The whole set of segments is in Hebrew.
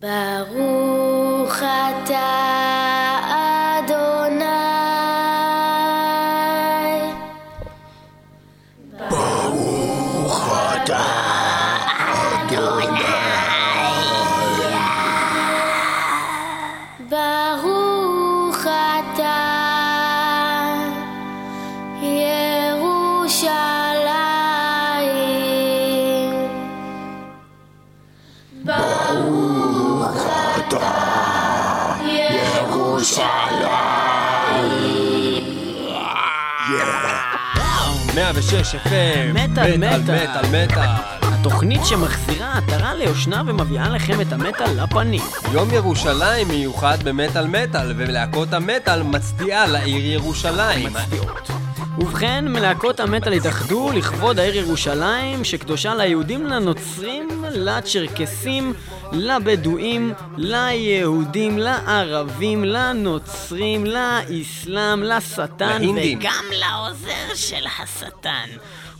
ברוך אתה 106 FM, מטאל, מטאל, מטאל. מטאל. התוכנית שמחזירה עטרה ליושנה ומביאה לכם את המטאל לפנים. יום ירושלים מיוחד במטאל מטאל, ולהקות המטאל מצדיעה לעיר ירושלים. מצדיעות. ובכן, מלהקות המטאל התאחדו לכבוד העיר ירושלים, שקדושה ליהודים, לנוצרים, לצ'רקסים, לבדואים, ליהודים, לערבים, לנוצרים, לאסלאם, לשטן, להינדים. וגם לעוזר של השטן.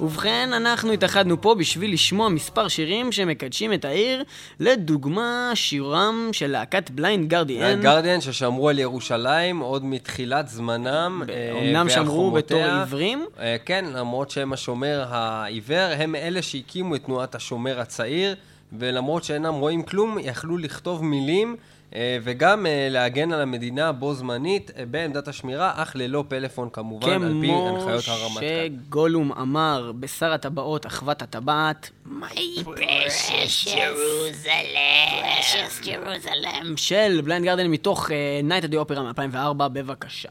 ובכן, אנחנו התאחדנו פה בשביל לשמוע מספר שירים שמקדשים את העיר, לדוגמה, שירם של להקת Blind Guardian. Guardian ששמרו על ירושלים עוד מתחילת זמנם. אה, אומנם ועל שמרו בתור. עיוורים. אה, כן, למרות שהם השומר העיוור, הם אלה שהקימו את תנועת השומר הצעיר, ולמרות שאינם רואים כלום, יכלו לכתוב מילים. אה, וגם אה, להגן על המדינה בו זמנית אה, בעמדת השמירה, אך ללא פלאפון כמובן, על פי כמו הנחיות הרמטכ"ל. שגולום אמר בשר הטבעות, אחוות הטבעת, My precious Jerusalem, precious Jerusalem, של בליינד גרדן מתוך Night at the Opera מ-2004, בבקשה.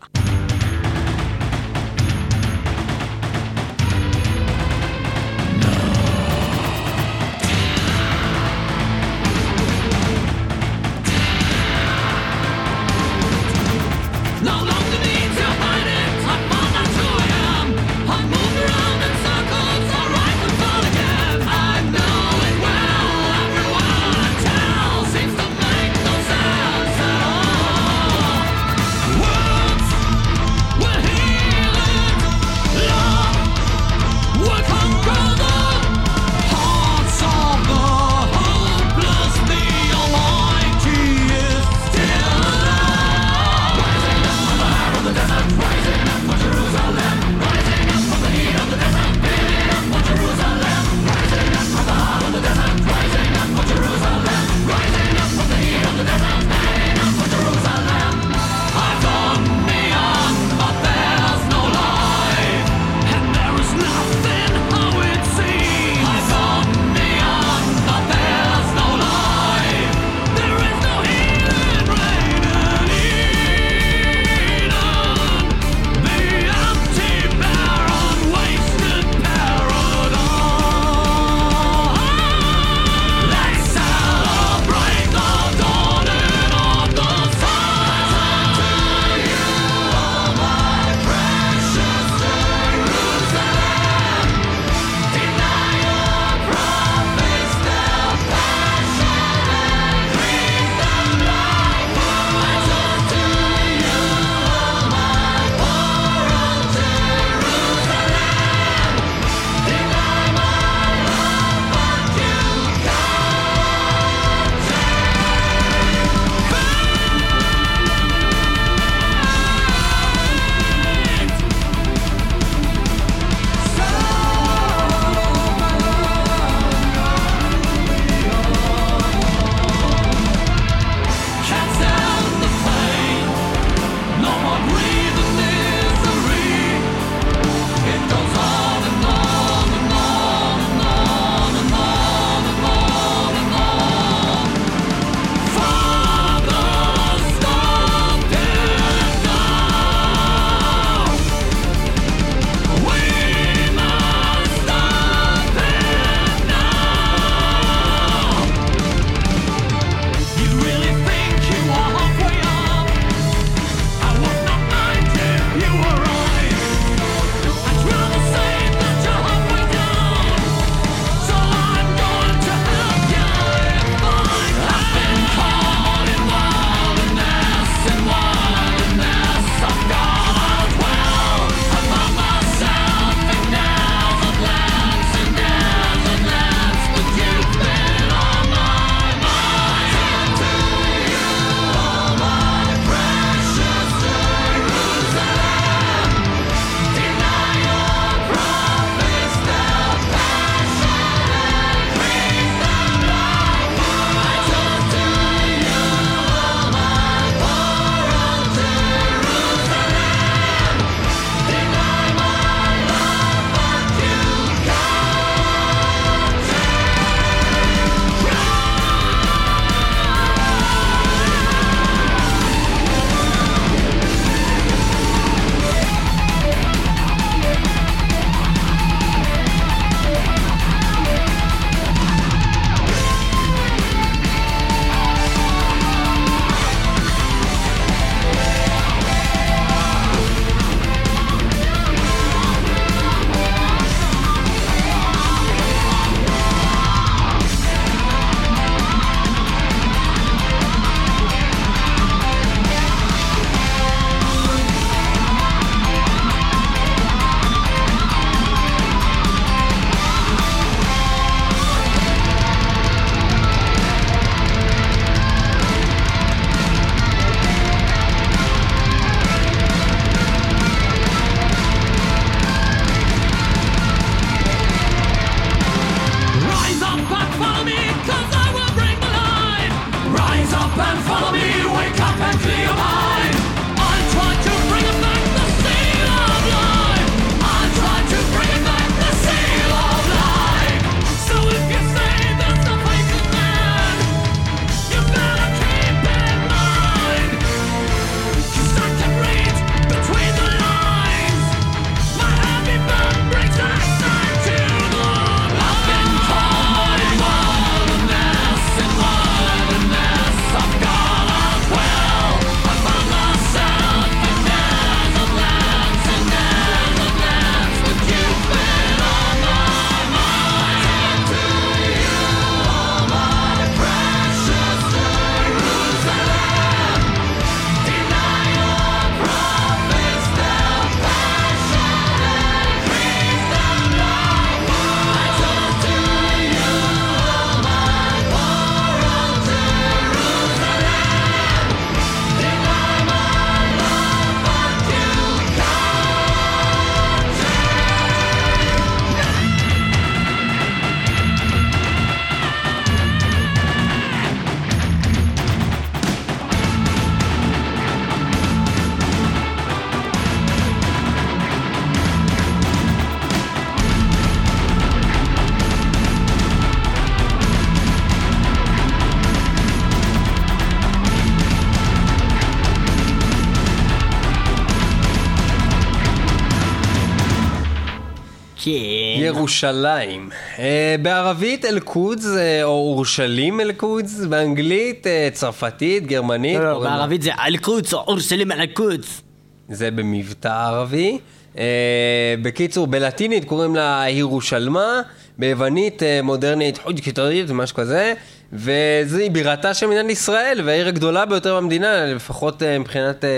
ירושלים. אה, בערבית אל-קודס, אה, או אורשלים אל-קודס, באנגלית, אה, צרפתית, גרמנית. לא, לא, בערבית זה אל-קודס או אורסלים אל-קודס. זה במבטא ערבי. אה, בקיצור, בלטינית קוראים לה ירושלמה, ביוונית אה, מודרנית חוד קיטרית, משהו כזה, וזו בירתה של מדינת ישראל, והעיר הגדולה ביותר במדינה, לפחות אה, מבחינת אה,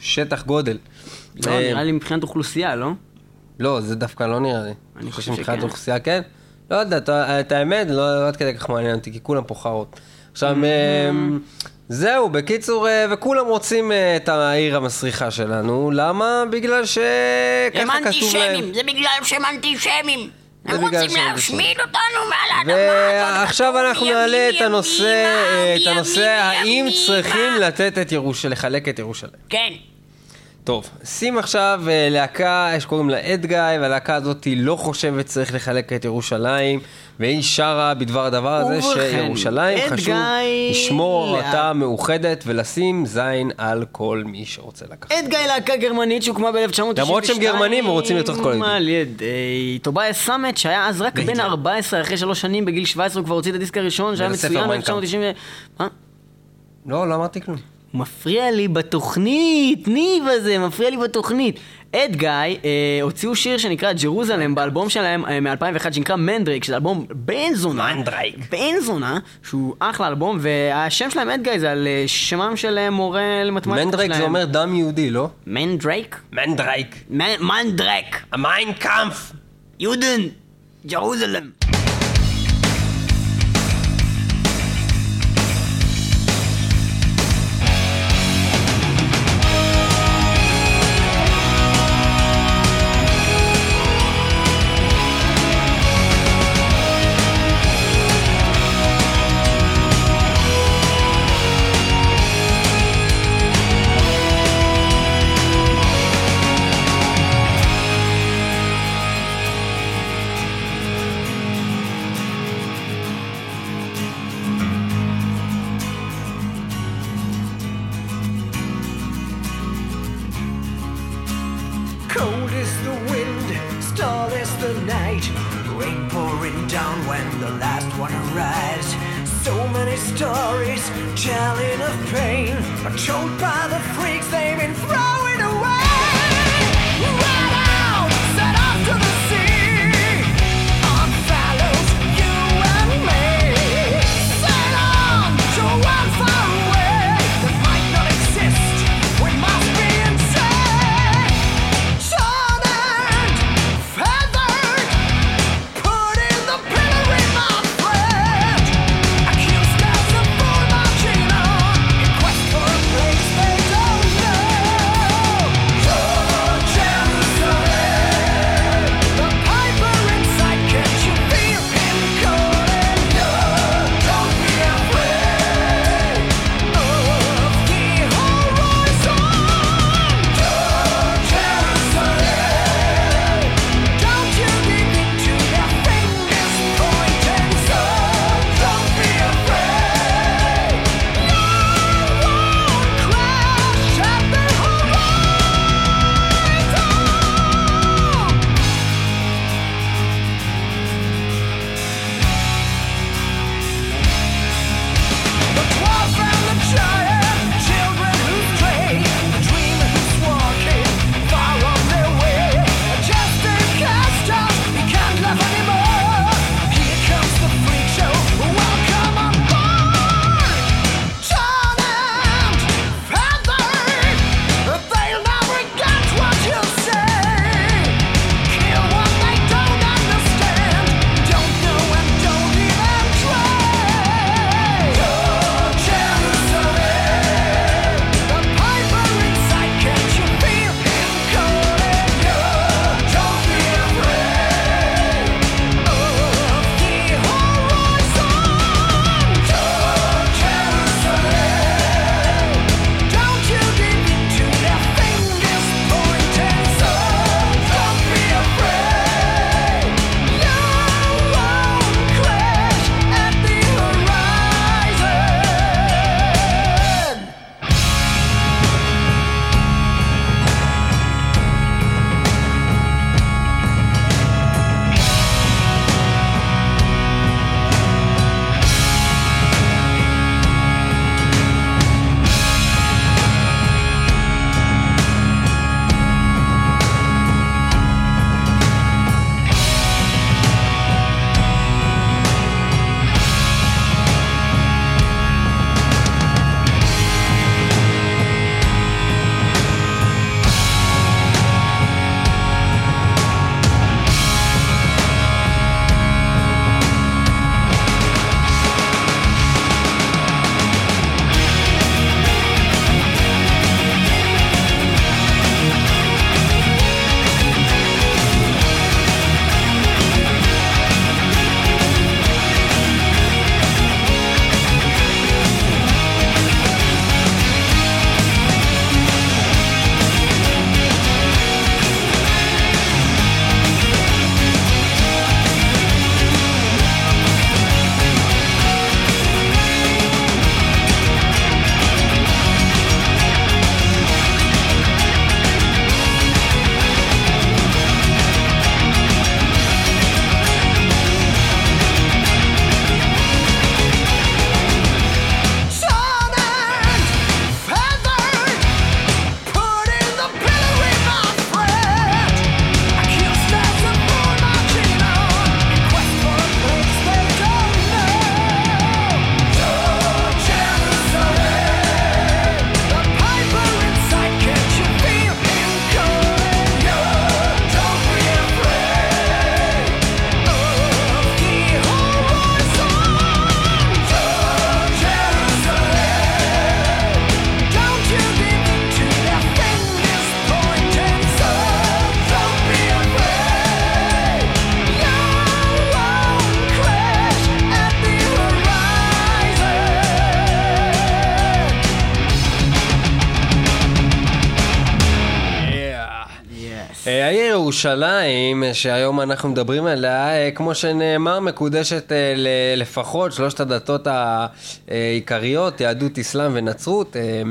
שטח גודל. לא, אה, נראה לי מבחינת אוכלוסייה, לא? לא, זה דווקא לא נראה לי. אני חושב שכן. אוכלוסייה כן. לא יודע, את- האמת, לא לא עד כדי כך מעניין אותי, כי כולם פה חארות. עכשיו, Mm-hmm. אמ, זהו, בקיצור, אה, וכולם רוצים אה, את העיר המסריחה שלנו, למה? בגלל הם שככה כתוב להם. אנטישמים, זה בגלל שהם אנטישמים. הם רוצים להשמיד אותנו מעל האדמה הזאת. ועכשיו אנחנו נעלה את הנושא, אה, את הנושא האם. צריכים לתת את ירושלים, לחלק את ירושלים. כן. טוב, שים עכשיו אה, להקה שקוראים לה Edguy, והלהקה הזאת לא חושבת שצריך לחלק את ירושלים, והיא שרה בדבר הדבר הזה שירושלים חשוב לשמור אותה מאוחדת ולשים זין על כל מי שרוצה לקחת. Edguy להקה גרמנית שהוקמה ב-1992. למרות שהם גרמנים ורוצים לרצות כל היהודים. על ידי טובייס סאמט, שהיה אז רק בן והיטלר. 14, אחרי שלוש שנים, בגיל 17 הוא כבר הוציא את הדיסק הראשון, שהיה מצוין מיין קאמפ. ב-1990. מה? לא, לא אמרתי כלום. הוא מפריע לי בתוכנית, ניב הזה, מפריע לי בתוכנית. Edguy אה, הוציאו שיר שנקרא Jerusalem באלבום שלהם אה, מ-2001 שנקרא Mandrake, שזה אלבום בן זונה. Mandrake. בן זונה, שהוא אחלה אלבום, והשם שלהם Edguy זה על אה, שמם של אה, מורה למתמטיקה שלהם. Mandrake זה אומר דם יהודי, לא? Mandrake? Mandrake. מ- מנדרק. המיין קאמפ! Juden. ג'רוזלם. ירושלים, שהיום אנחנו מדברים עליה, אה, כמו שנאמר, מקודשת אה, לפחות שלושת הדתות העיקריות, יהדות, אסלאם ונצרות, אה,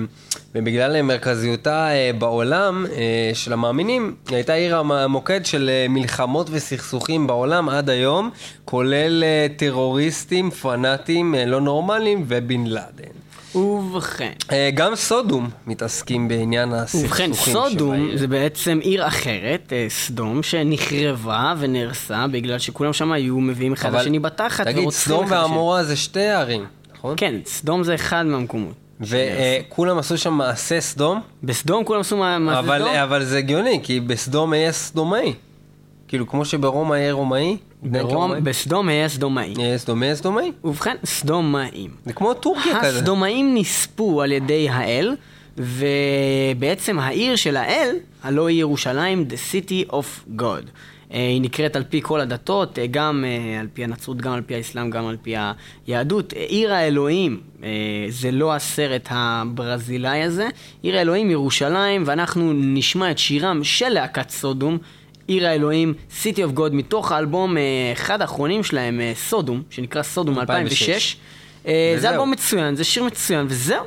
ובגלל מרכזיותה אה, בעולם אה, של המאמינים, היא הייתה עיר המוקד של אה, מלחמות וסכסוכים בעולם עד היום, כולל אה, טרוריסטים, פנאטים, אה, לא נורמליים ובן לאדן. ובכן, אה, גם סודום מתעסקים בעניין הסכסוכים ובכן, סודום. זה בעצם עיר אחרת, אה, סדום, שנחרבה ונהרסה בגלל שכולם שם היו מביאים אחד לשני בתחת תגיד, סדום. ועמורה זה שתי ערים, נכון? כן, סדום זה אחד מהמקומות. וכולם עשו שם מעשה סדום, בסדום כולם עשו אבל, סדום? אבל זה הגיוני, כי בסדום היה סדומאי. כאילו, כמו שברומא היה רומאי, ברום, בסדום היה סדומאי. היה סדומי היה סדומאי. ובכן, סדומאים. זה כמו טורקיה כזה. הסדומאים נספו על ידי האל, ובעצם העיר של האל, הלא היא ירושלים, The City of God. אה, היא נקראת על פי כל הדתות, אה, גם אה, על פי הנצרות, גם על פי האסלאם, גם על פי היהדות. עיר האלוהים, זה לא הסרט הברזילאי הזה, עיר האלוהים ירושלים, ואנחנו נשמע את שירם של להקת סודום. עיר האלוהים, City of God, מתוך האלבום, אה, אחד האחרונים שלהם, אה, סודום, שנקרא סודום 2006. 2006. אה, זה. אלבום מצוין, זה שיר מצוין, וזהו.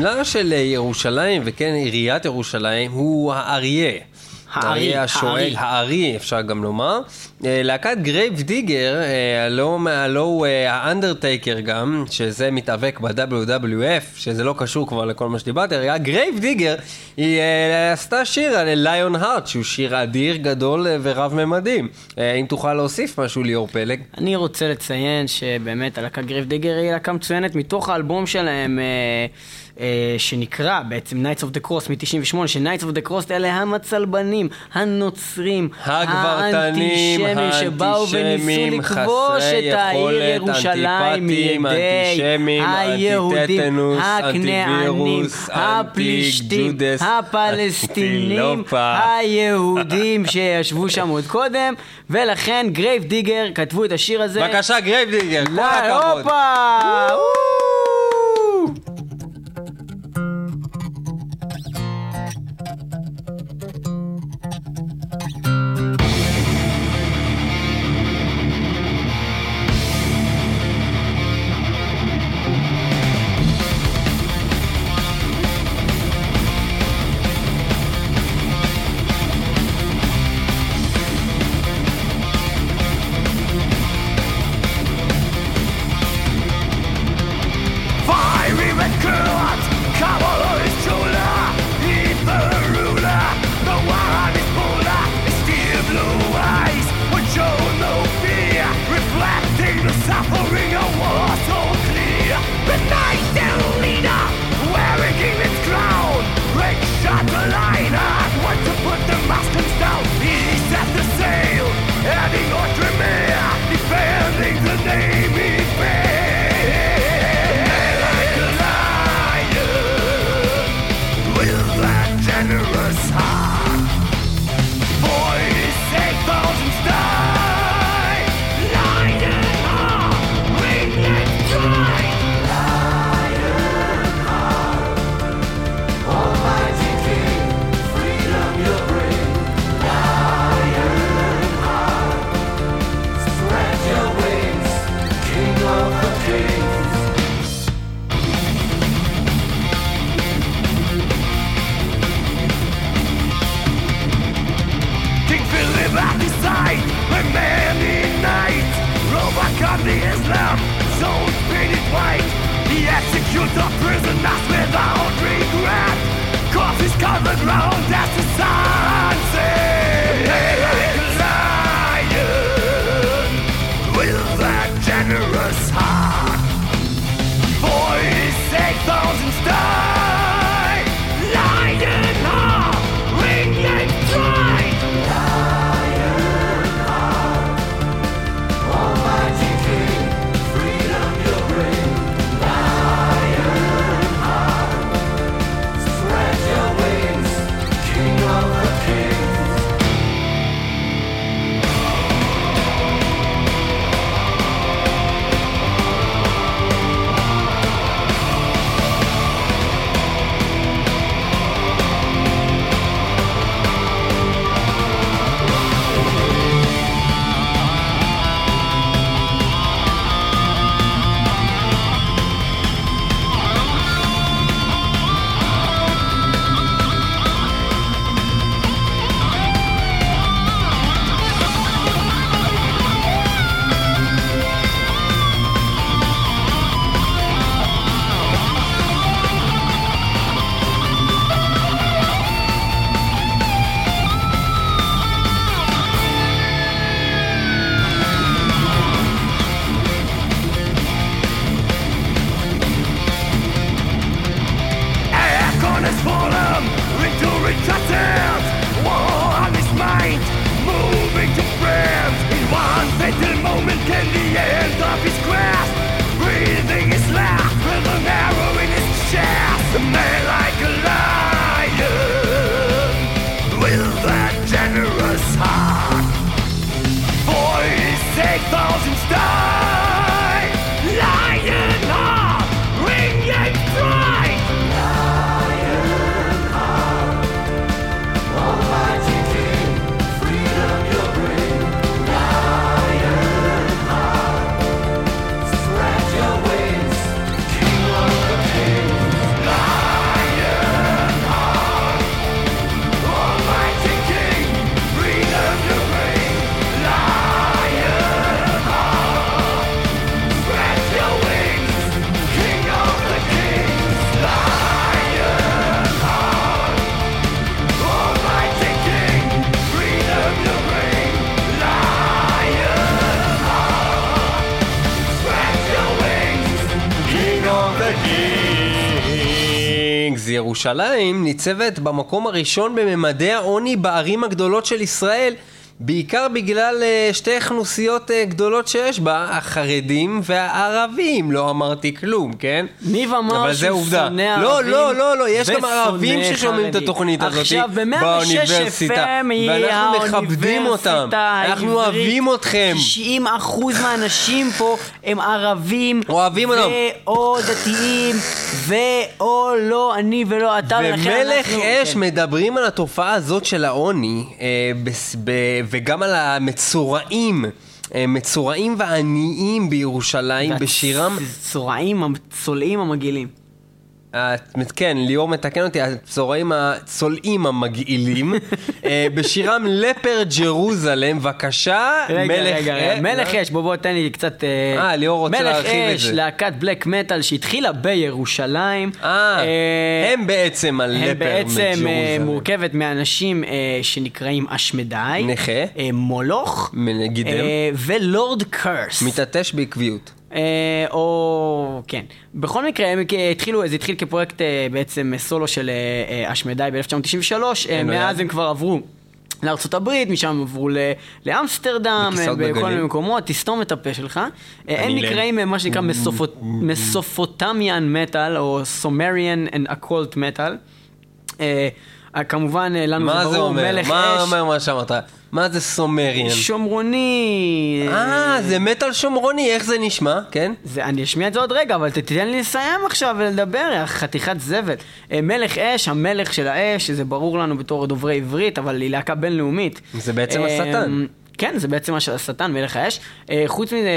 סמלה של ירושלים, וכן עיריית ירושלים, הוא האריה. הארי, השואג, הארי. הארי אפשר גם לומר. אה, להקת Grave Digger, אה, הלא הוא אה, ה Undertaker גם, שזה מתאבק ב-WWF, שזה לא קשור כבר לכל מה שדיברתי, רגע, Grave Digger, היא אה, עשתה שיר על Lionheart, שהוא שיר אדיר, גדול אה, ורב ממדים. אה, אם תוכל להוסיף משהו ליאור פלג. אני רוצה לציין שבאמת הלהקה Grave דיגר היא להקה מצוינת מתוך האלבום שלהם אה, אה, שנקרא בעצם Nights of the Cross מ-98, ש-Nights of the Cross אלה המצלבנים, הנוצרים, הגברתנים, האנטישמים שבאו וניסו לכבוש את העיר ירושלים מידי היהודים, הכנענים, הפלישתים, הפלסטינים. היהודים שישבו שם עוד קודם, ולכן Grave Digger כתבו את השיר הזה. בבקשה, Grave Digger, כל לא, הכבוד. הופה! ירושלים ניצבת במקום הראשון בממדי העוני בערים הגדולות של ישראל, בעיקר בגלל אה, שתי אוכלוסיות אה, גדולות שיש בה, החרדים והערבים. לא אמרתי כלום, כן? ניב אמר שהוא. שונא לא, ערבים לא, לא, לא, יש גם ערבים ששומעים את. התוכנית הזאת עכשיו, ב-106 באוניברסיטה, FM היא ואנחנו מכבדים אותם, אנחנו. אוהבים אתכם. 90 אחוז מהאנשים פה הם ערבים. אוהבים אותם. ואו דתיים, ואו לא אני ולא אתה, ולכן ומלך אנחנו... אש כן. מדברים על התופעה הזאת של העוני, אה, וגם על המצורעים, אה, מצורעים ועניים בירושלים, בשירם... הצורעים, הצולעים המגעילים. אה, כן, ליאור מתקן אותי, הצורעים הצולעים המגעילים, אה, בשירם לפר ג'רוזלם, בבקשה, מלך... רגע, אה, רגע, מלך מה? אש, בוא בוא תן לי קצת... אה, ליאור רוצה להרחיב את מלך אש, זה. להקת בלק מטאל שהתחילה בירושלים. אה, אה, הם בעצם הלפר הם בעצם אה, מג'רוזלם. מורכבת מאנשים אה, שנקראים אשמדי, נכה. אה, מולוך, מגידם. אה, ולורד קרס. מתעטש בעקביות. אה, או... כן. בכל מקרה, הם התחילו, זה התחיל כפרויקט אה, בעצם סולו של אה, אה, אשמדי ב-1993, אין לו מאז. הם כבר עברו. לארצות הברית, משם עברו ל- לאמסטרדם, אה, בכל. מיני מקומות, תסתום את הפה שלך. אה, הם לם. נקראים אה, מה שנקרא Mesopot- Mesopotamian metal, או Sumerian and occult metal. כמובן, אה, לנו מה זה זה ברור, אומר? מלך מה אש, אומר מה שאמרת? מה זה Sumerian? שומרוני. אה, זה מטאל שומרוני, איך זה נשמע? כן? זה, אני אשמיע את זה עוד רגע, אבל ת- תיתן לי לסיים עכשיו ולדבר, יא חתיכת זבל. אה, מלך אש, המלך של האש, שזה ברור לנו בתור דוברי עברית, אבל היא להקה בינלאומית. זה בעצם אה, השטן. כן, זה בעצם הש- השטן, מלך האש. אה, חוץ מזה,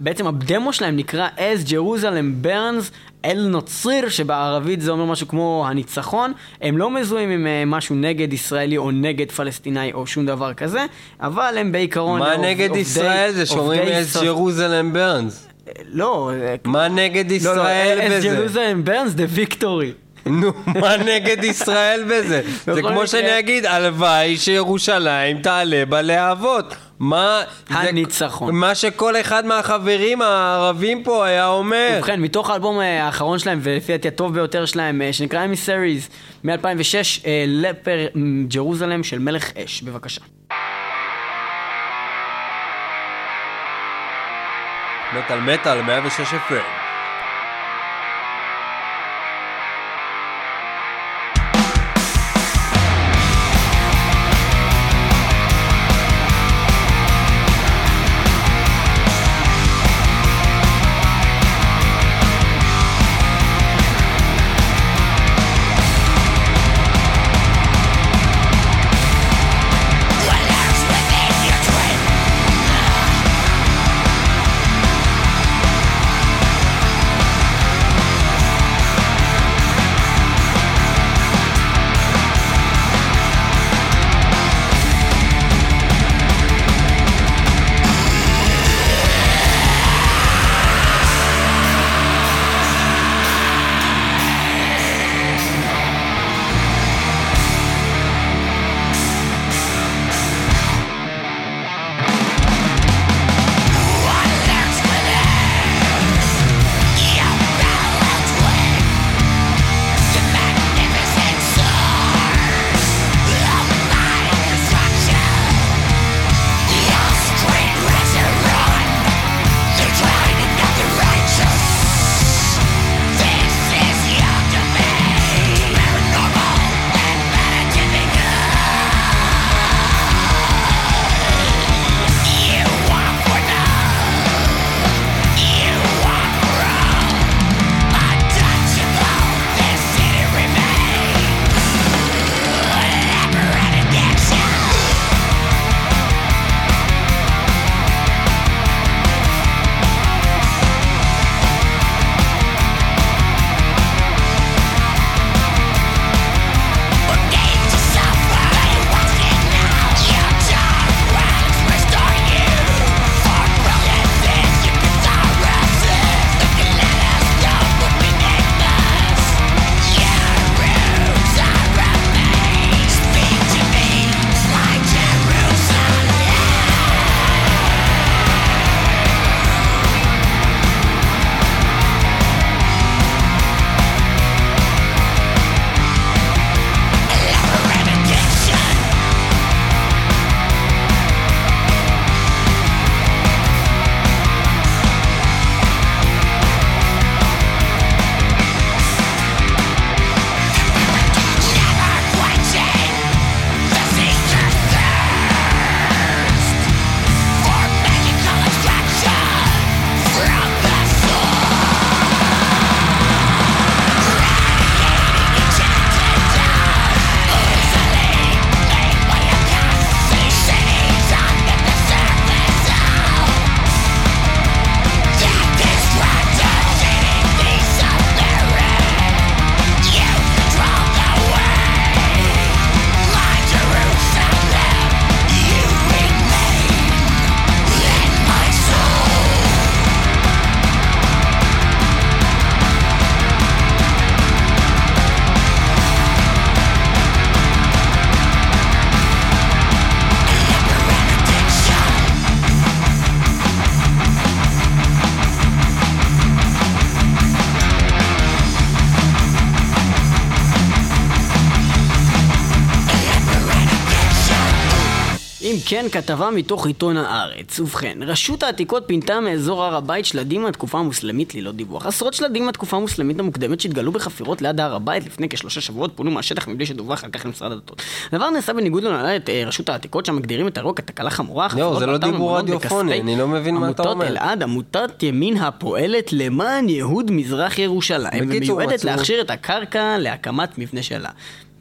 בעצם הדמו שלהם נקרא As Jerusalem Burns אל נוצריר, שבערבית זה אומר משהו כמו הניצחון. הם לא מזוהים עם אה, משהו נגד ישראלי או נגד פלסטיני או שום דבר כזה, אבל הם בעיקרון... מה נגד עובדי- ישראל? זה שאומרים סוף- ג'רוזלם ברנס. לא, אה, מה נגד לא, לא, ישראל as בזה? Jerusalem burns the victory. נו, מה נגד ישראל בזה? זה כמו שאני אגיד, הלוואי שירושלים תעלה בלהבות. מה... זה- הניצחון. מה שכל אחד מהחברים הערבים פה היה אומר. ובכן, מתוך האלבום אה, האחרון שלהם, ולפי דעתי הטוב ביותר שלהם, אה, שנקרא אמיסריז, מ-2006, לפר מ, ג'רוזלם של מלך אש, בבקשה. מטאל מטאל, 106 FM. כן, כתבה מתוך עיתון הארץ. ובכן, רשות העתיקות פינתה מאזור הר הבית שלדים מהתקופה המוסלמית ללא דיווח. עשרות שלדים מהתקופה המוסלמית המוקדמת שהתגלו בחפירות ליד הר הבית לפני כשלושה שבועות פונו מהשטח מבלי שדווח על כך למשרד הדתות. הדבר נעשה בניגוד להנהלת אה, רשות העתיקות שם מגדירים את האירוע כתקלה חמורה. החפירות זה לא דיבור רדיופוני, אני לא מבין מה אתה אומר. עמותות אלעד, עמותת ימין הפועלת למען ייהוד מזרח ירושלים. בקיצור, ומיועדת מצאו- להכשיר את הקרקע להקמת מבנה שלה.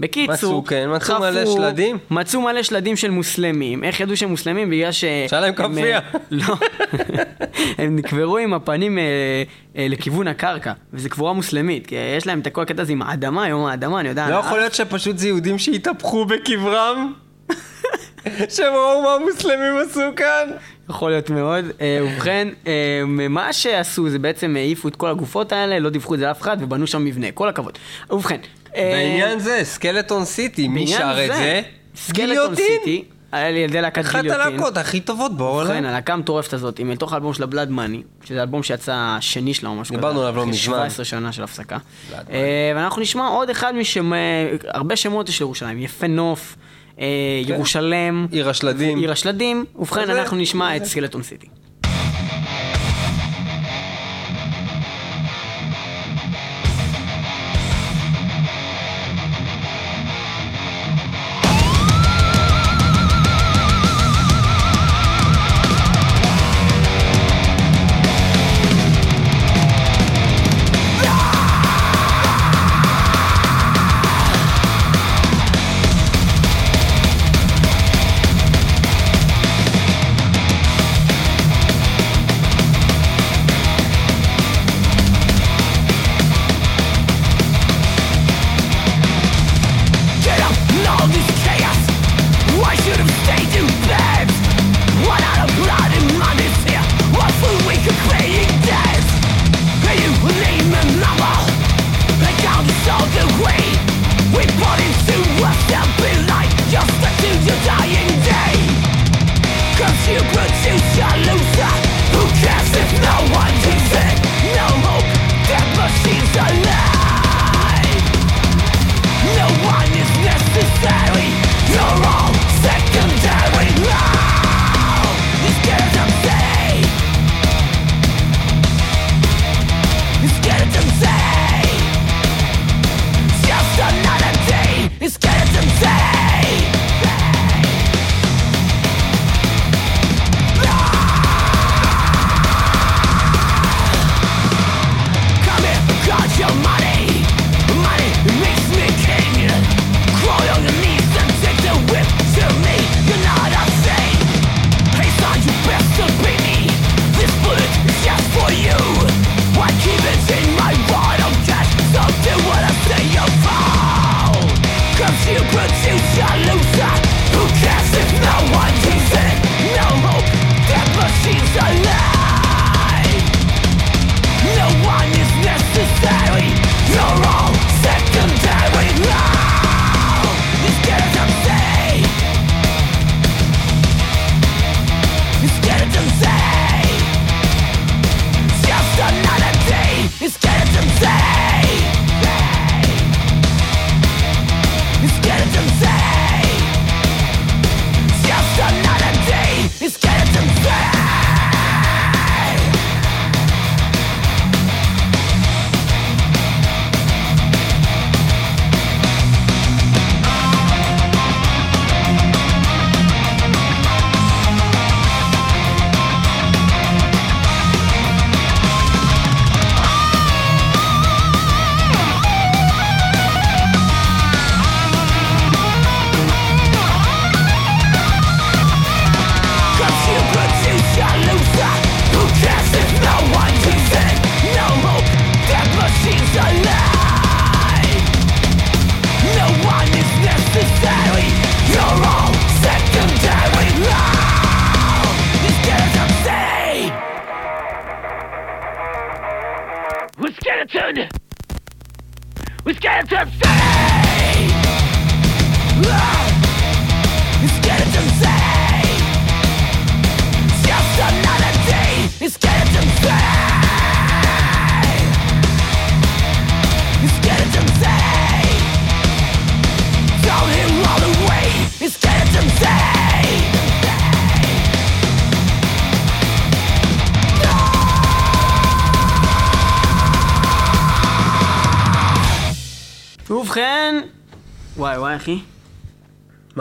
בקיצור, מצאו, כן, מצאו מלא שלדים? מצאו מלא שלדים של מוסלמים. איך ידעו שהם מוסלמים? בגלל ש... שהיה להם הם, כאפיה. אה, לא. הם נקברו עם הפנים אה, אה, לכיוון הקרקע, וזו קבורה מוסלמית, כי יש להם את כל הקטע הזה עם האדמה, יום האדמה, אני יודע. לא יכול להיות שפשוט זה יהודים שהתהפכו בקברם? שהם ראו מה המוסלמים עשו כאן? יכול להיות מאוד. אה, ובכן, אה, מה שעשו זה בעצם העיפו את כל הגופות האלה, לא דיווחו את זה לאף אחד, ובנו שם מבנה. כל הכבוד. ובכן. אה, בעניין זה, סקלטון סיטי, מי שר את זה? סקלטון. סיטי, היה לי ילדי להקת אחת גיליוטין. הלהקות הכי טובות בעולם. ובכן, הלהקה המטורפת הזאת, היא מתוך האלבום של הבלאד מאני, שזה אלבום שיצא השני שלה או משהו כזה. דיברנו עליו לא מזמן. 17 שנה של הפסקה. אה, ואנחנו נשמע עוד אחד משם... אה, הרבה שמות יש לירושלים. יפה נוף, אה, ירושלם. עיר השלדים. עיר השלדים. ובכן, אנחנו נשמע את סקלטון סיטי.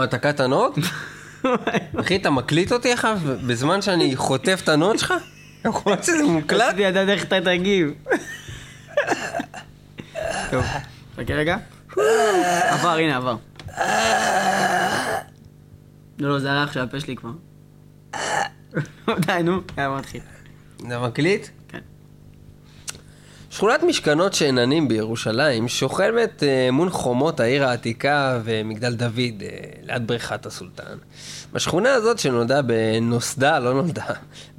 מה, תקעת נוט? אחי, אתה מקליט אותי עכשיו בזמן שאני חוטף את הנוט שלך? יכול להיות שזה מוקלט? רציתי לדעת איך אתה תגיב. טוב, חכה רגע. עבר, הנה עבר. לא, לא, זה הלך של הפה שלי כבר. די, נו, יאללה, מתחיל. אתה מקליט? שכונת משכנות שאננים בירושלים שוכבת אה, מול חומות העיר העתיקה ומגדל דוד אה, ליד בריכת הסולטן. בשכונה הזאת שנולדה בנוסדה, לא נולדה,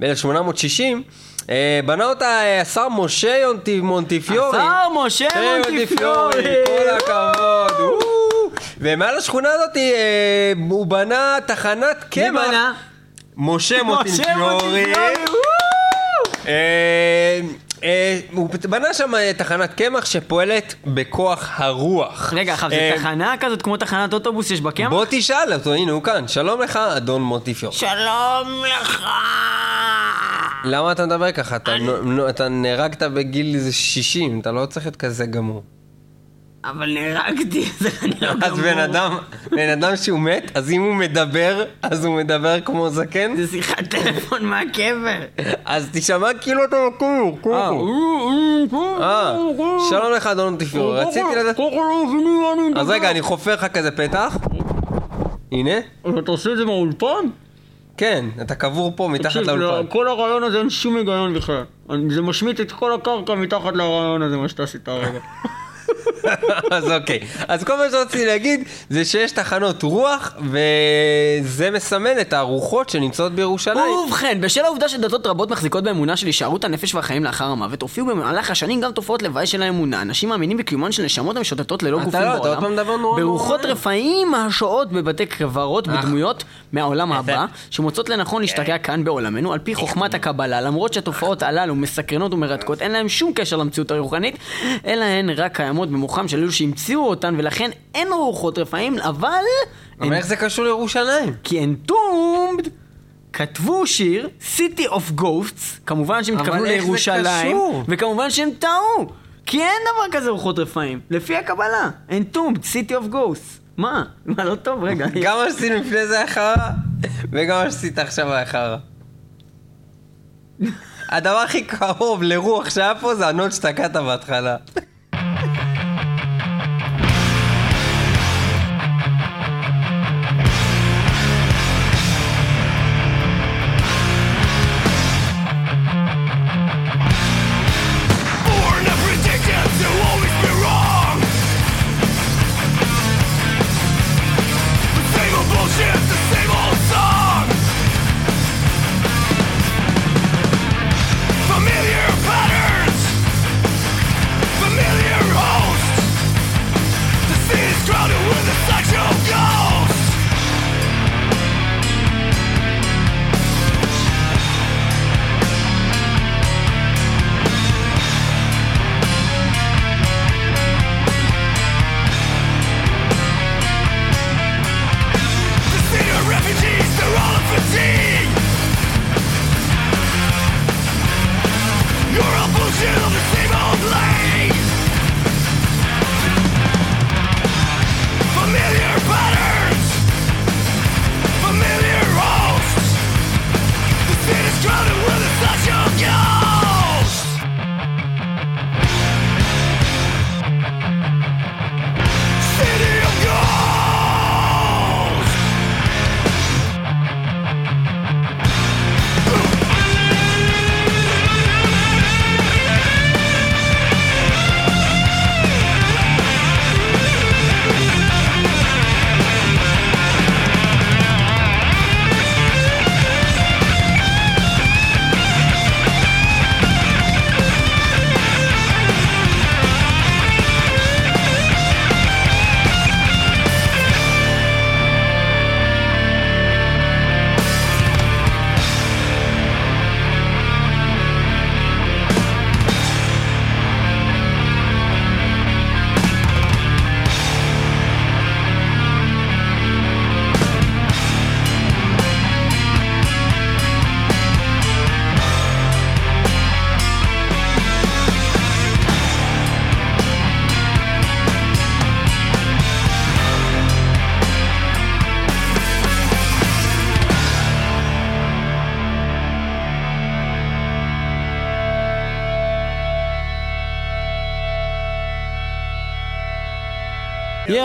ב-1860, אה, בנה אותה אה, השר משה יונטי מונטיפיורי. השר משה מונטיפיורי! כל הכבוד! ומעל השכונה הזאת אה, הוא בנה תחנת מי קמח. בנה? משה משה מונטיפיורי. אה, הוא בנה שם אה, תחנת קמח שפועלת בכוח הרוח. רגע, עכשיו, זה אה, תחנה כזאת כמו תחנת אוטובוס שיש בה קמח? בוא תשאל אותו, הנה הוא כאן. שלום לך, אדון מונטיפיורי. שלום לך! למה אתה מדבר ככה? אתה נהרגת בגיל איזה 60, אתה לא צריך להיות כזה גמור. אבל נהרגתי, זה אני לא אז בן אדם, בן אדם שהוא מת, אז אם הוא מדבר, אז הוא מדבר כמו זקן, זה שיחת טלפון מהקבר. אז תשמע כאילו אתה מקור, קוקו. אה, שלום לך אדון מונטיפיורי, רציתי לדעת... אז רגע, אני חופר לך כזה פתח. הנה. אתה עושה את זה מהאולפן? כן, אתה קבור פה מתחת תקשיב, לאולפן. כל הרעיון הזה אין שום היגיון בכלל. זה משמיט את כל הקרקע מתחת לרעיון הזה, מה שאתה עשית הרגע. אז אוקיי. אז כל מה שרציתי להגיד זה שיש תחנות רוח, וזה מסמל את הרוחות שנמצאות בירושלים. ובכן, בשל העובדה שדתות רבות מחזיקות באמונה של הישארות הנפש והחיים לאחר המוות, הופיעו במהלך השנים גם תופעות לוואי של האמונה. אנשים מאמינים בקיומן של נשמות המשוטטות ללא אתה גופים לא, אתה עוד בעולם. פעם מדבר נורא ברוחות. רפאים השוהות בבתי קברות אך. בדמויות מהעולם הבא, שמוצאות לנכון להשתקע כאן בעולמנו, על פי חוכמת הקבלה, למרות שהתופעות הללו מסקרנות ומרתקות, אין להן שום קשר למציאות הרוחנית, אלא הן רק קיימות במוחם של אלו שהמציאו אותן, ולכן אין רוחות רפאים, אבל... אבל איך זה קשור לירושלים? כי אנטומד כתבו שיר, City of Ghosts, כמובן שהם התכוונו לירושלים? וכמובן שהם טעו, כי אין דבר כזה רוחות רפאים, לפי הקבלה, אנטומד, City of Ghosts. מה? מה לא טוב? רגע. גם מה שעשינו לפני זה היה חרא, וגם מה שעשית עכשיו היה חרא. הדבר הכי קרוב לרוח שהיה פה זה הנוט שתקעת בהתחלה.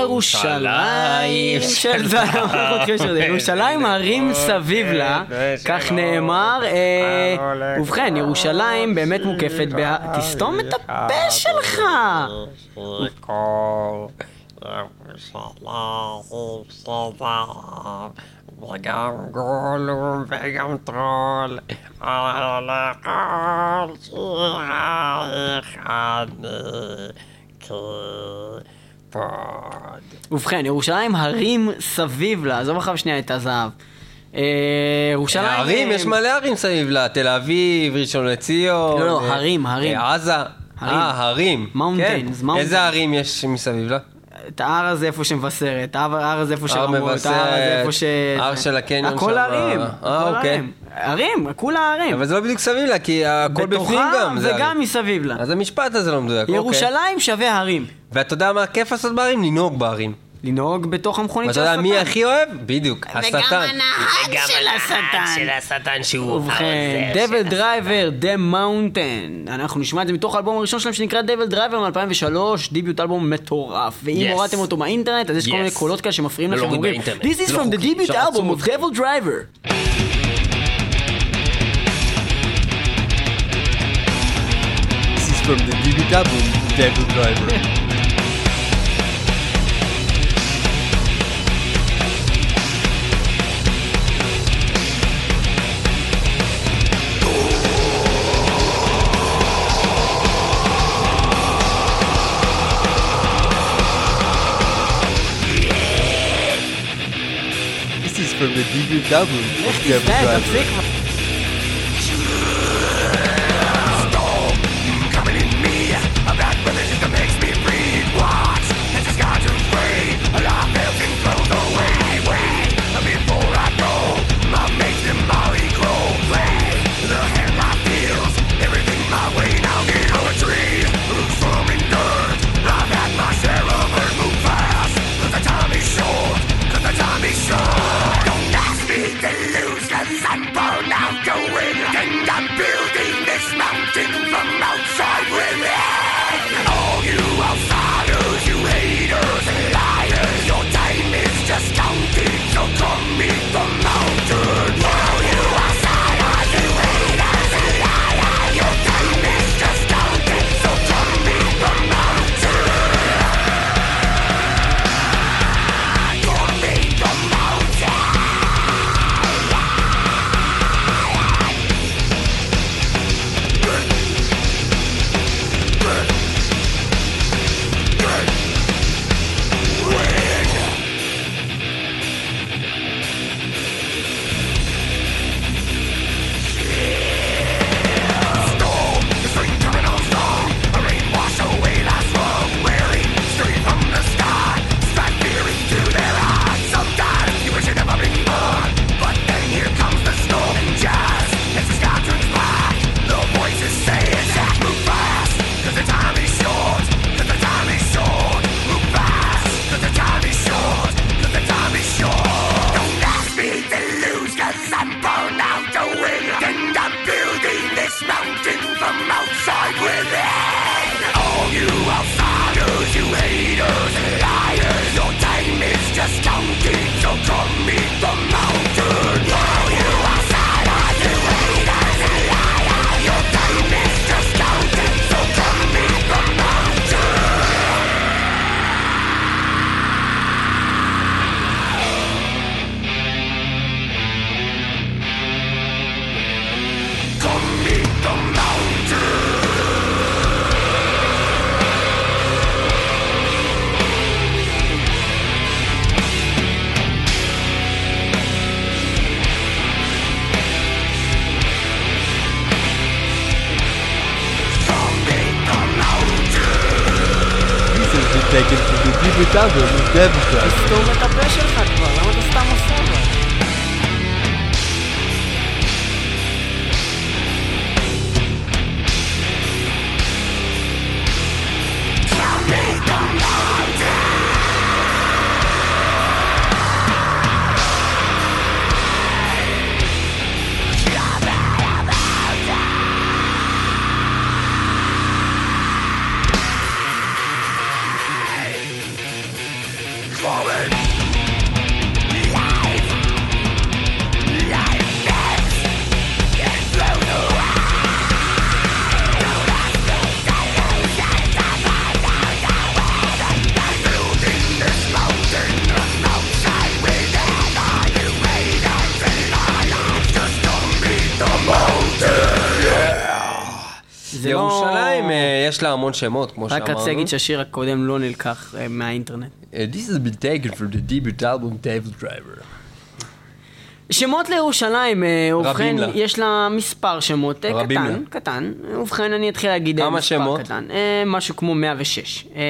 ירושלים. של ירושלים הרים סביב לה, כך נאמר. אה, ובכן, ירושלים באמת מוקפת ב... תסתום את הפה שלך! וגם גולום וגם טרול, על הכל שירה כפוד. ובכן, ירושלים הרים סביב לה, עזוב אחריו שנייה את הזהב. אה, ירושלים... ערים, אה, יש מלא ערים סביב לה, תל אביב, ראשון לציון. לא, לא, אה, הרים, הרים. אה, עזה. הרים. אה, הרים. Mountains, כן. mountains. איזה ערים יש מסביב לה? את ההר הזה איפה שמבשרת, ההר ההר הזה איפה שרמות, ההר הזה איפה ש... הר של הקניון הכל שם. ערים, אה, הכל אוקיי. ערים. ערים, כולה ערים. אבל זה לא בדיוק סביב לה, כי הכל בפנים בתוכה גם. זה וגם ערים. מסביב לה. אז המשפט הזה לא מדויק, אוקיי. ירושלים שווה הרים. ואתה יודע מה הכיף לעשות בערים? לנהוג בערים. לנהוג בתוך המכונית של ואתה השטן. יודע מי הכי אוהב? בדיוק, וגם השטן. הנהג של השטן. של השטן שהוא ובכן, דבל דרייבר, The Mountain. אנחנו נשמע את זה מתוך האלבום הראשון שלהם שנקרא דבל דרייבר מ-2003, דיביוט אלבום מטורף. ואם. הורדתם אותו מהאינטרנט, אז יש כל. מיני קולות כאלה שמפריעים זה לכם. לא אומרים, באינטרנט, This is לא from the debut album לעצור of אתכם." Devil Driver. This is from the debut album, Devil Driver. from the DBW. Let's get back, יש לה המון שמות, כמו רק שאמרנו. רציתי להגיד שהשיר הקודם לא נלקח אה, מהאינטרנט. Uh, This has been taken from the debut album Devil Driver. שמות לירושלים, אה, ובכן, לה. יש לה מספר שמות אה, קטן, לה. קטן, ובכן אני אתחיל להגיד אה, כמה מספר שמות? קטן, משהו כמו 106. אה,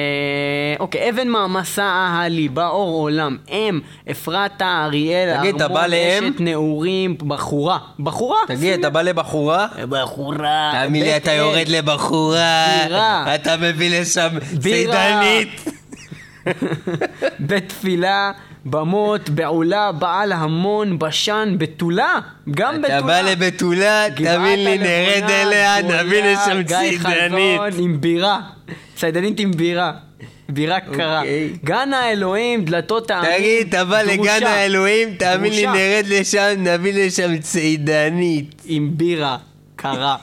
אוקיי, אבן מעמסה הליבה, אור עולם, אם, אפרתה, אריאל, תגיד, אתה בא לאם? אשת נעורים, בחורה, בחורה? תגיד, אתה בא לבחורה? בחורה, תאמין לי, אתה. יורד לבחורה, בירה. אתה מביא לשם. צידנית. בית תפילה, במות, בעולה, בעל המון, בשן, בתולה, גם אתה בתולה. בא לבתולה, תביא לי נרד אליה, נביא לשם צידנית. עם בירה. צידנית עם בירה. בירה קרה. אוקיי. גן האלוהים, דלתות העמים. תגיד, אתה בא לגן דרושה. האלוהים, תאמין לי, דרושה. נרד לשם, נביא לשם צידנית. עם בירה קרה.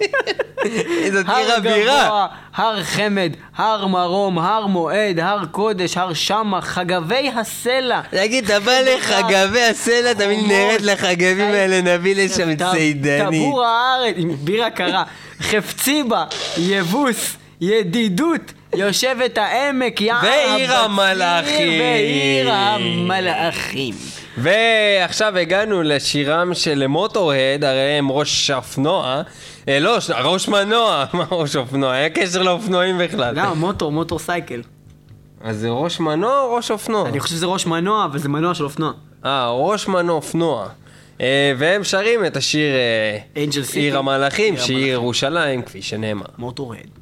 זאת הר עיר הבירה. גבוה, הר חמד, הר מרום, הר מועד, הר קודש, הר שמח, חגבי הסלע. תגיד, אתה בא לחגבי הסלע, לי, נרד לחגבים האלה, נביא לשם צידנית. טבור הארץ, עם בירה קרה, חפציבה, יבוס, ידידות, יושבת העמק, יער ועיר הבציר, המלאכים. ועיר המלאכים. ועכשיו הגענו לשירם של מוטורד, הרי הם ראש אופנוע. אה, לא, ראש מנוע, מה ראש אופנוע? היה קשר לאופנועים בכלל. גם מוטור, מוטור סייקל. אז זה ראש מנוע או ראש אופנוע? אני חושב שזה ראש מנוע, אבל זה מנוע של אופנוע. אה, ראש מנוע אופנוע. אה, והם שרים את השיר אה. עיר המלאכים, שהיא. ירושלים, כפי שנאמר. מוטורד.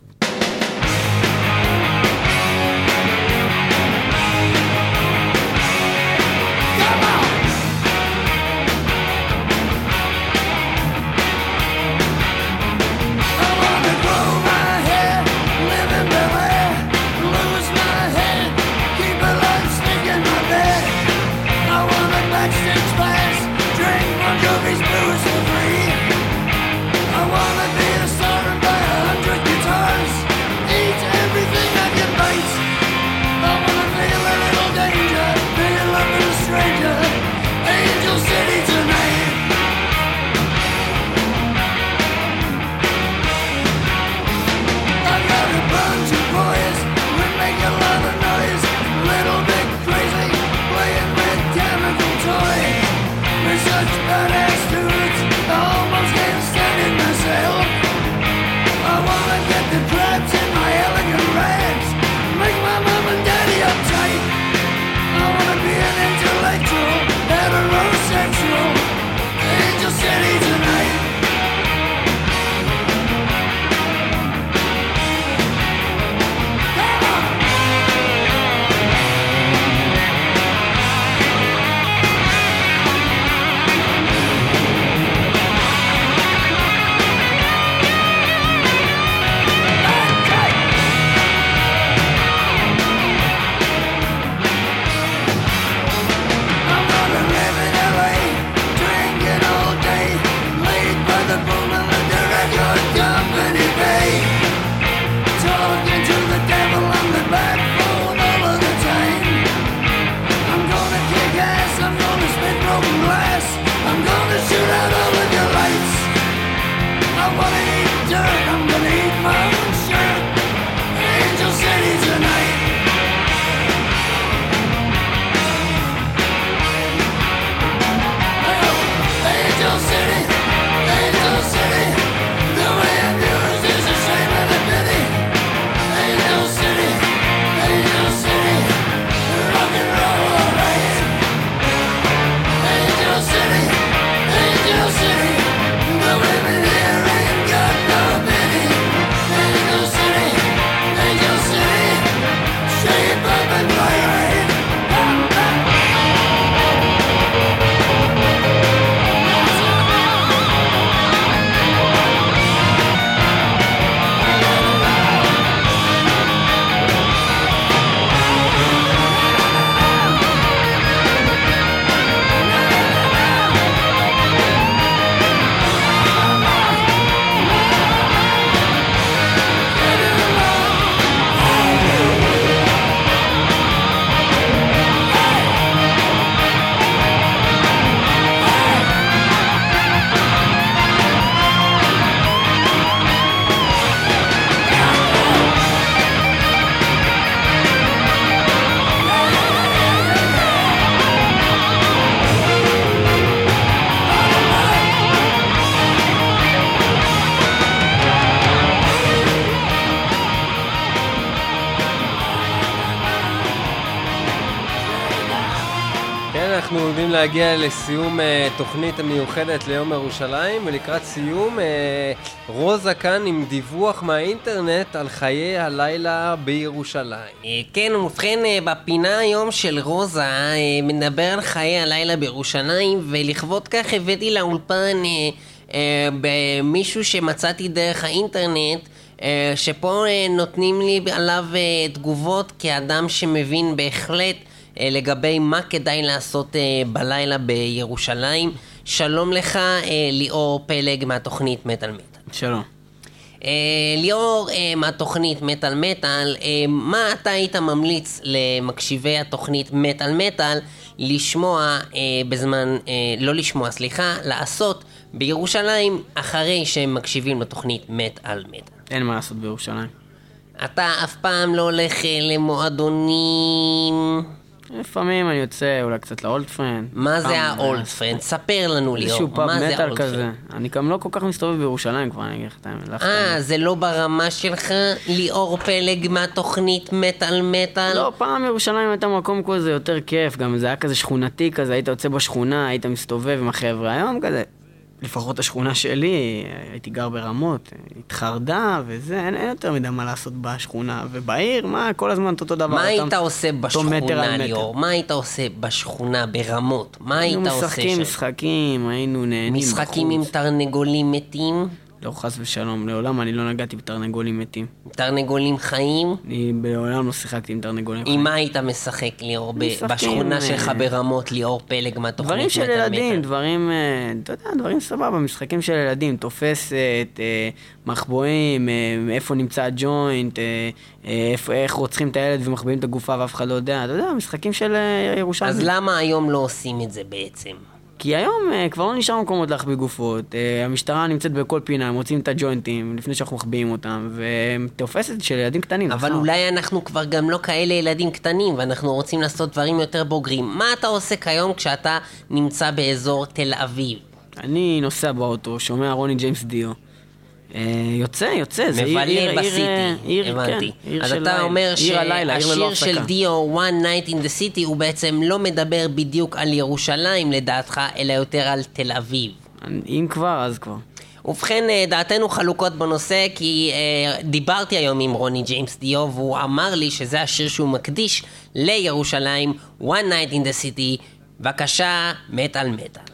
להגיע לסיום אה, תוכנית המיוחדת ליום ירושלים, ולקראת סיום, אה, רוזה כאן עם דיווח מהאינטרנט על חיי הלילה בירושלים. אה, כן, ובכן, אה, בפינה היום של רוזה, אה, מדבר על חיי הלילה בירושלים, ולכבוד כך הבאתי לאולפן אה, אה, במישהו שמצאתי דרך האינטרנט, שפה נותנים לי עליו תגובות כאדם שמבין בהחלט לגבי מה כדאי לעשות אה, בלילה בירושלים. שלום לך, אה, ליאור פלג מהתוכנית מטאל מטאל. שלום. אה, ליאור, אה, מהתוכנית מטאל מטאל, אה, מה אתה היית ממליץ למקשיבי התוכנית מטאל מטאל לשמוע אה, בזמן, אה, לא לשמוע, סליחה, לעשות בירושלים אחרי שהם מקשיבים לתוכנית מטאל מטאל? אין מה לעשות בירושלים. אתה אף פעם לא הולך אה, למועדונים... לפעמים אני יוצא אולי קצת ל Old Friend. מה זה ה Old Friend? ספר לנו ליאור, איזשהו פאב מטאל כזה. אני גם לא כל כך מסתובב בירושלים כבר, אני אגיד לך את האמת. אה, האמת. זה לא ברמה שלך? ליאור פלג מהתוכנית מטאל מטאל? לא, פעם ירושלים הייתה מקום כזה יותר כיף, גם זה היה כזה שכונתי כזה, היית יוצא בשכונה, היית מסתובב עם החבר'ה, היום כזה, לפחות השכונה שלי, הייתי גר ברמות, התחרדה וזה, אין, אין יותר מדי מה לעשות בשכונה, ובעיר, מה, כל הזמן אותו דבר. מה היית עושה בשכונה. ליאור? מה היית עושה בשכונה, ברמות? מה היית היינו עושה משחקים שם? משחקים, היינו נהנים בחוץ. משחקים עם תרנגולים מתים? לא, חס ושלום, לעולם אני לא נגעתי בתרנגולים מתים. תרנגולים חיים? אני לעולם לא שיחקתי עם תרנגולים עם מה היית משחק, ליאור? בשכונה אה, שלך ברמות, ליאור פלג מהתוכנית דברים של ילדים. דברים, אה, אתה יודע, דברים סבבה, משחקים של ילדים, תופסת, אה, מחבואים, איפה נמצא הג'וינט, איך רוצחים את הילד ומחביאים את הגופה ואף אחד לא יודע, אתה יודע, משחקים של ירושלים. אז למה היום לא עושים את זה בעצם? כי היום אה, כבר לא נשאר מקומות להחביא גופות, אה, המשטרה נמצאת בכל פינה, הם מוצאים את הג'וינטים לפני שאנחנו מחביאים אותם, ותופסת של ילדים קטנים. אבל מחר. אולי אנחנו כבר גם לא כאלה ילדים קטנים, ואנחנו רוצים לעשות דברים יותר בוגרים. מה אתה עושה כיום כשאתה נמצא באזור תל אביב? אני נוסע באוטו, שומע רוני ג'יימס דיו. אה, יוצא, יוצא, זה עיר, עיר, עיר, אה, הבנתי. כן, עיר אז אתה. אומר שהשיר של. דיו, One Night in the City, הוא בעצם לא מדבר בדיוק על ירושלים לדעתך, אלא יותר על תל אביב. אם כבר, אז כבר. ובכן, אה, דעתנו חלוקות בנושא, כי אה, דיברתי היום עם רוני ג'יימס דיו, והוא אמר לי שזה השיר שהוא מקדיש לירושלים, One Night in the City. בבקשה, מטאל מטאל. One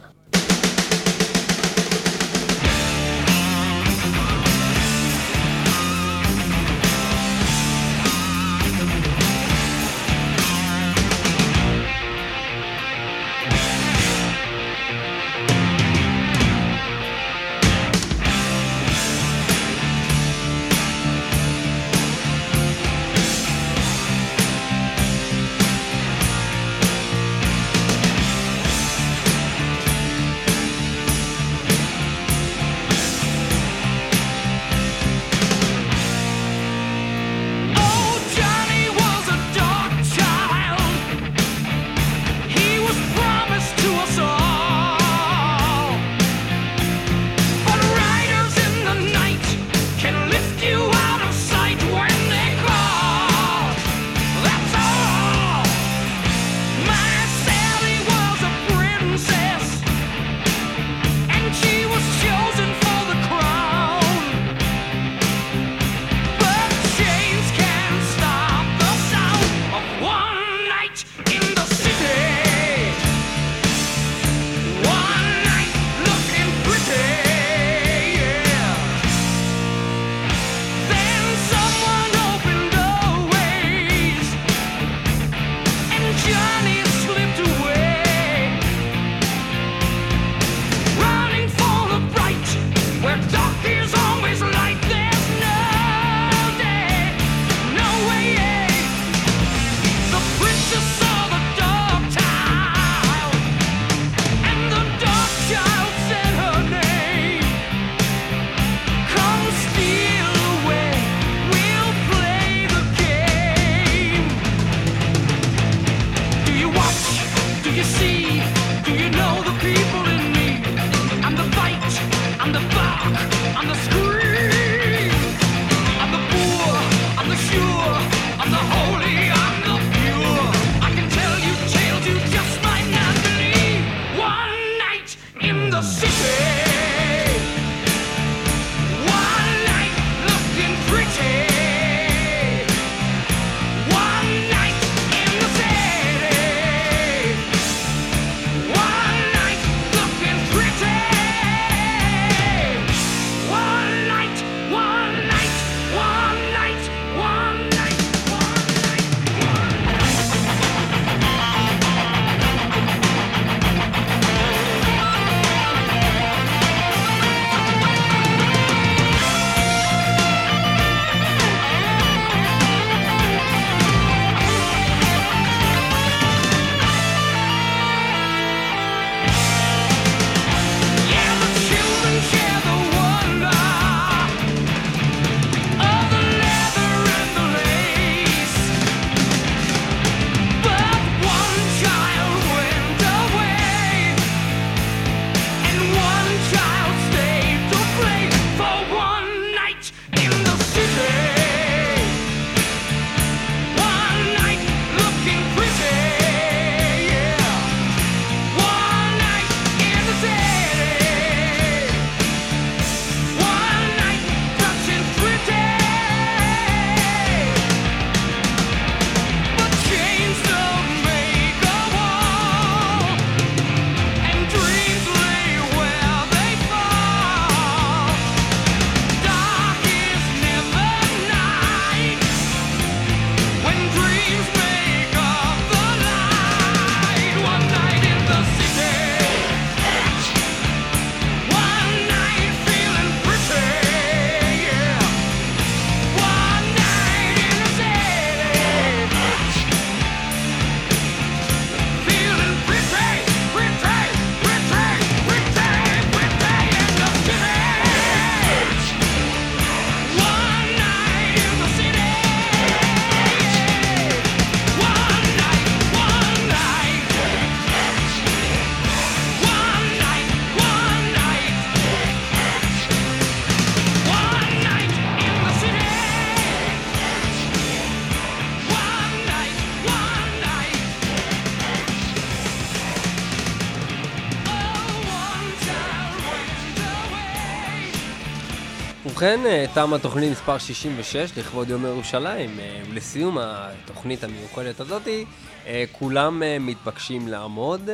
ובכן, אה, תמה התוכנית מספר 66 לכבוד יום ירושלים. אה, ולסיום התוכנית המיוחדת הזאתי, אה, כולם מתבקשים לעמוד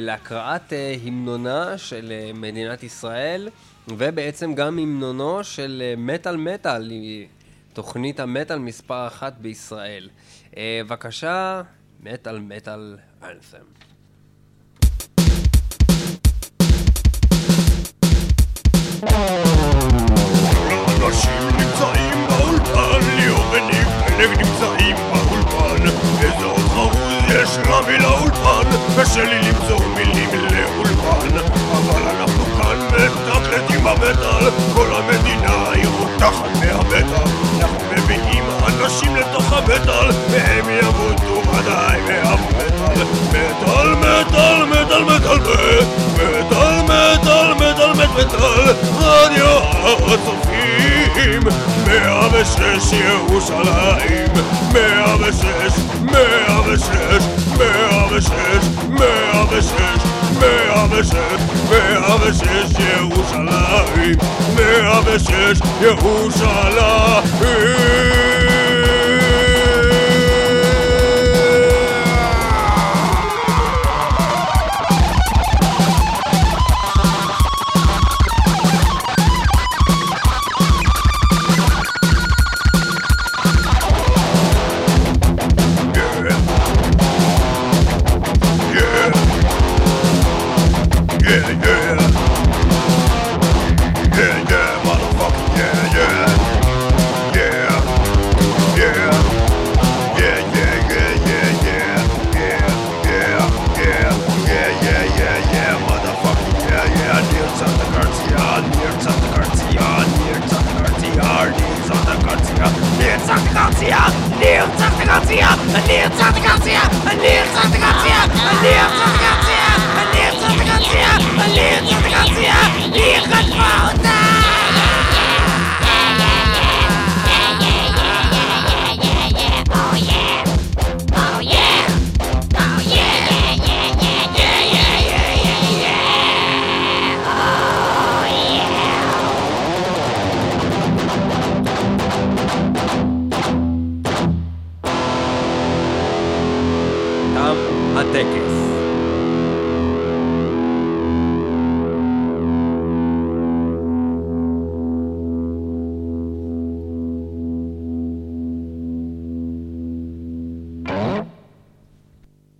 להקראת המנונה של מדינת ישראל, ובעצם גם המנונו של מטאל מטאל, תוכנית המטאל מספר אחת בישראל. בבקשה, מטאל מטאל אנת'ם. אנשים נמצאים באולפן, ליאור וניב פלג נמצאים באולפן. איזה עוד חרוז יש רבי לאולפן קשה לי למצוא מילים לאולפן. אבל אנחנו כאן מתקלטים במטאל כל המדינה היא רותחת מהמטאל. אנחנו מביאים אנשים לתוך המטאל והם ימותו ודאי מהמטאל. מטאל מטאל מטאל מטאל מטאל מטאל מטאל מטאל רדיו הצופים Me a veces usa la im Me a veces, me a veces me a veces, me a veces me a veces, me a veces usa la im Me a veces usa la im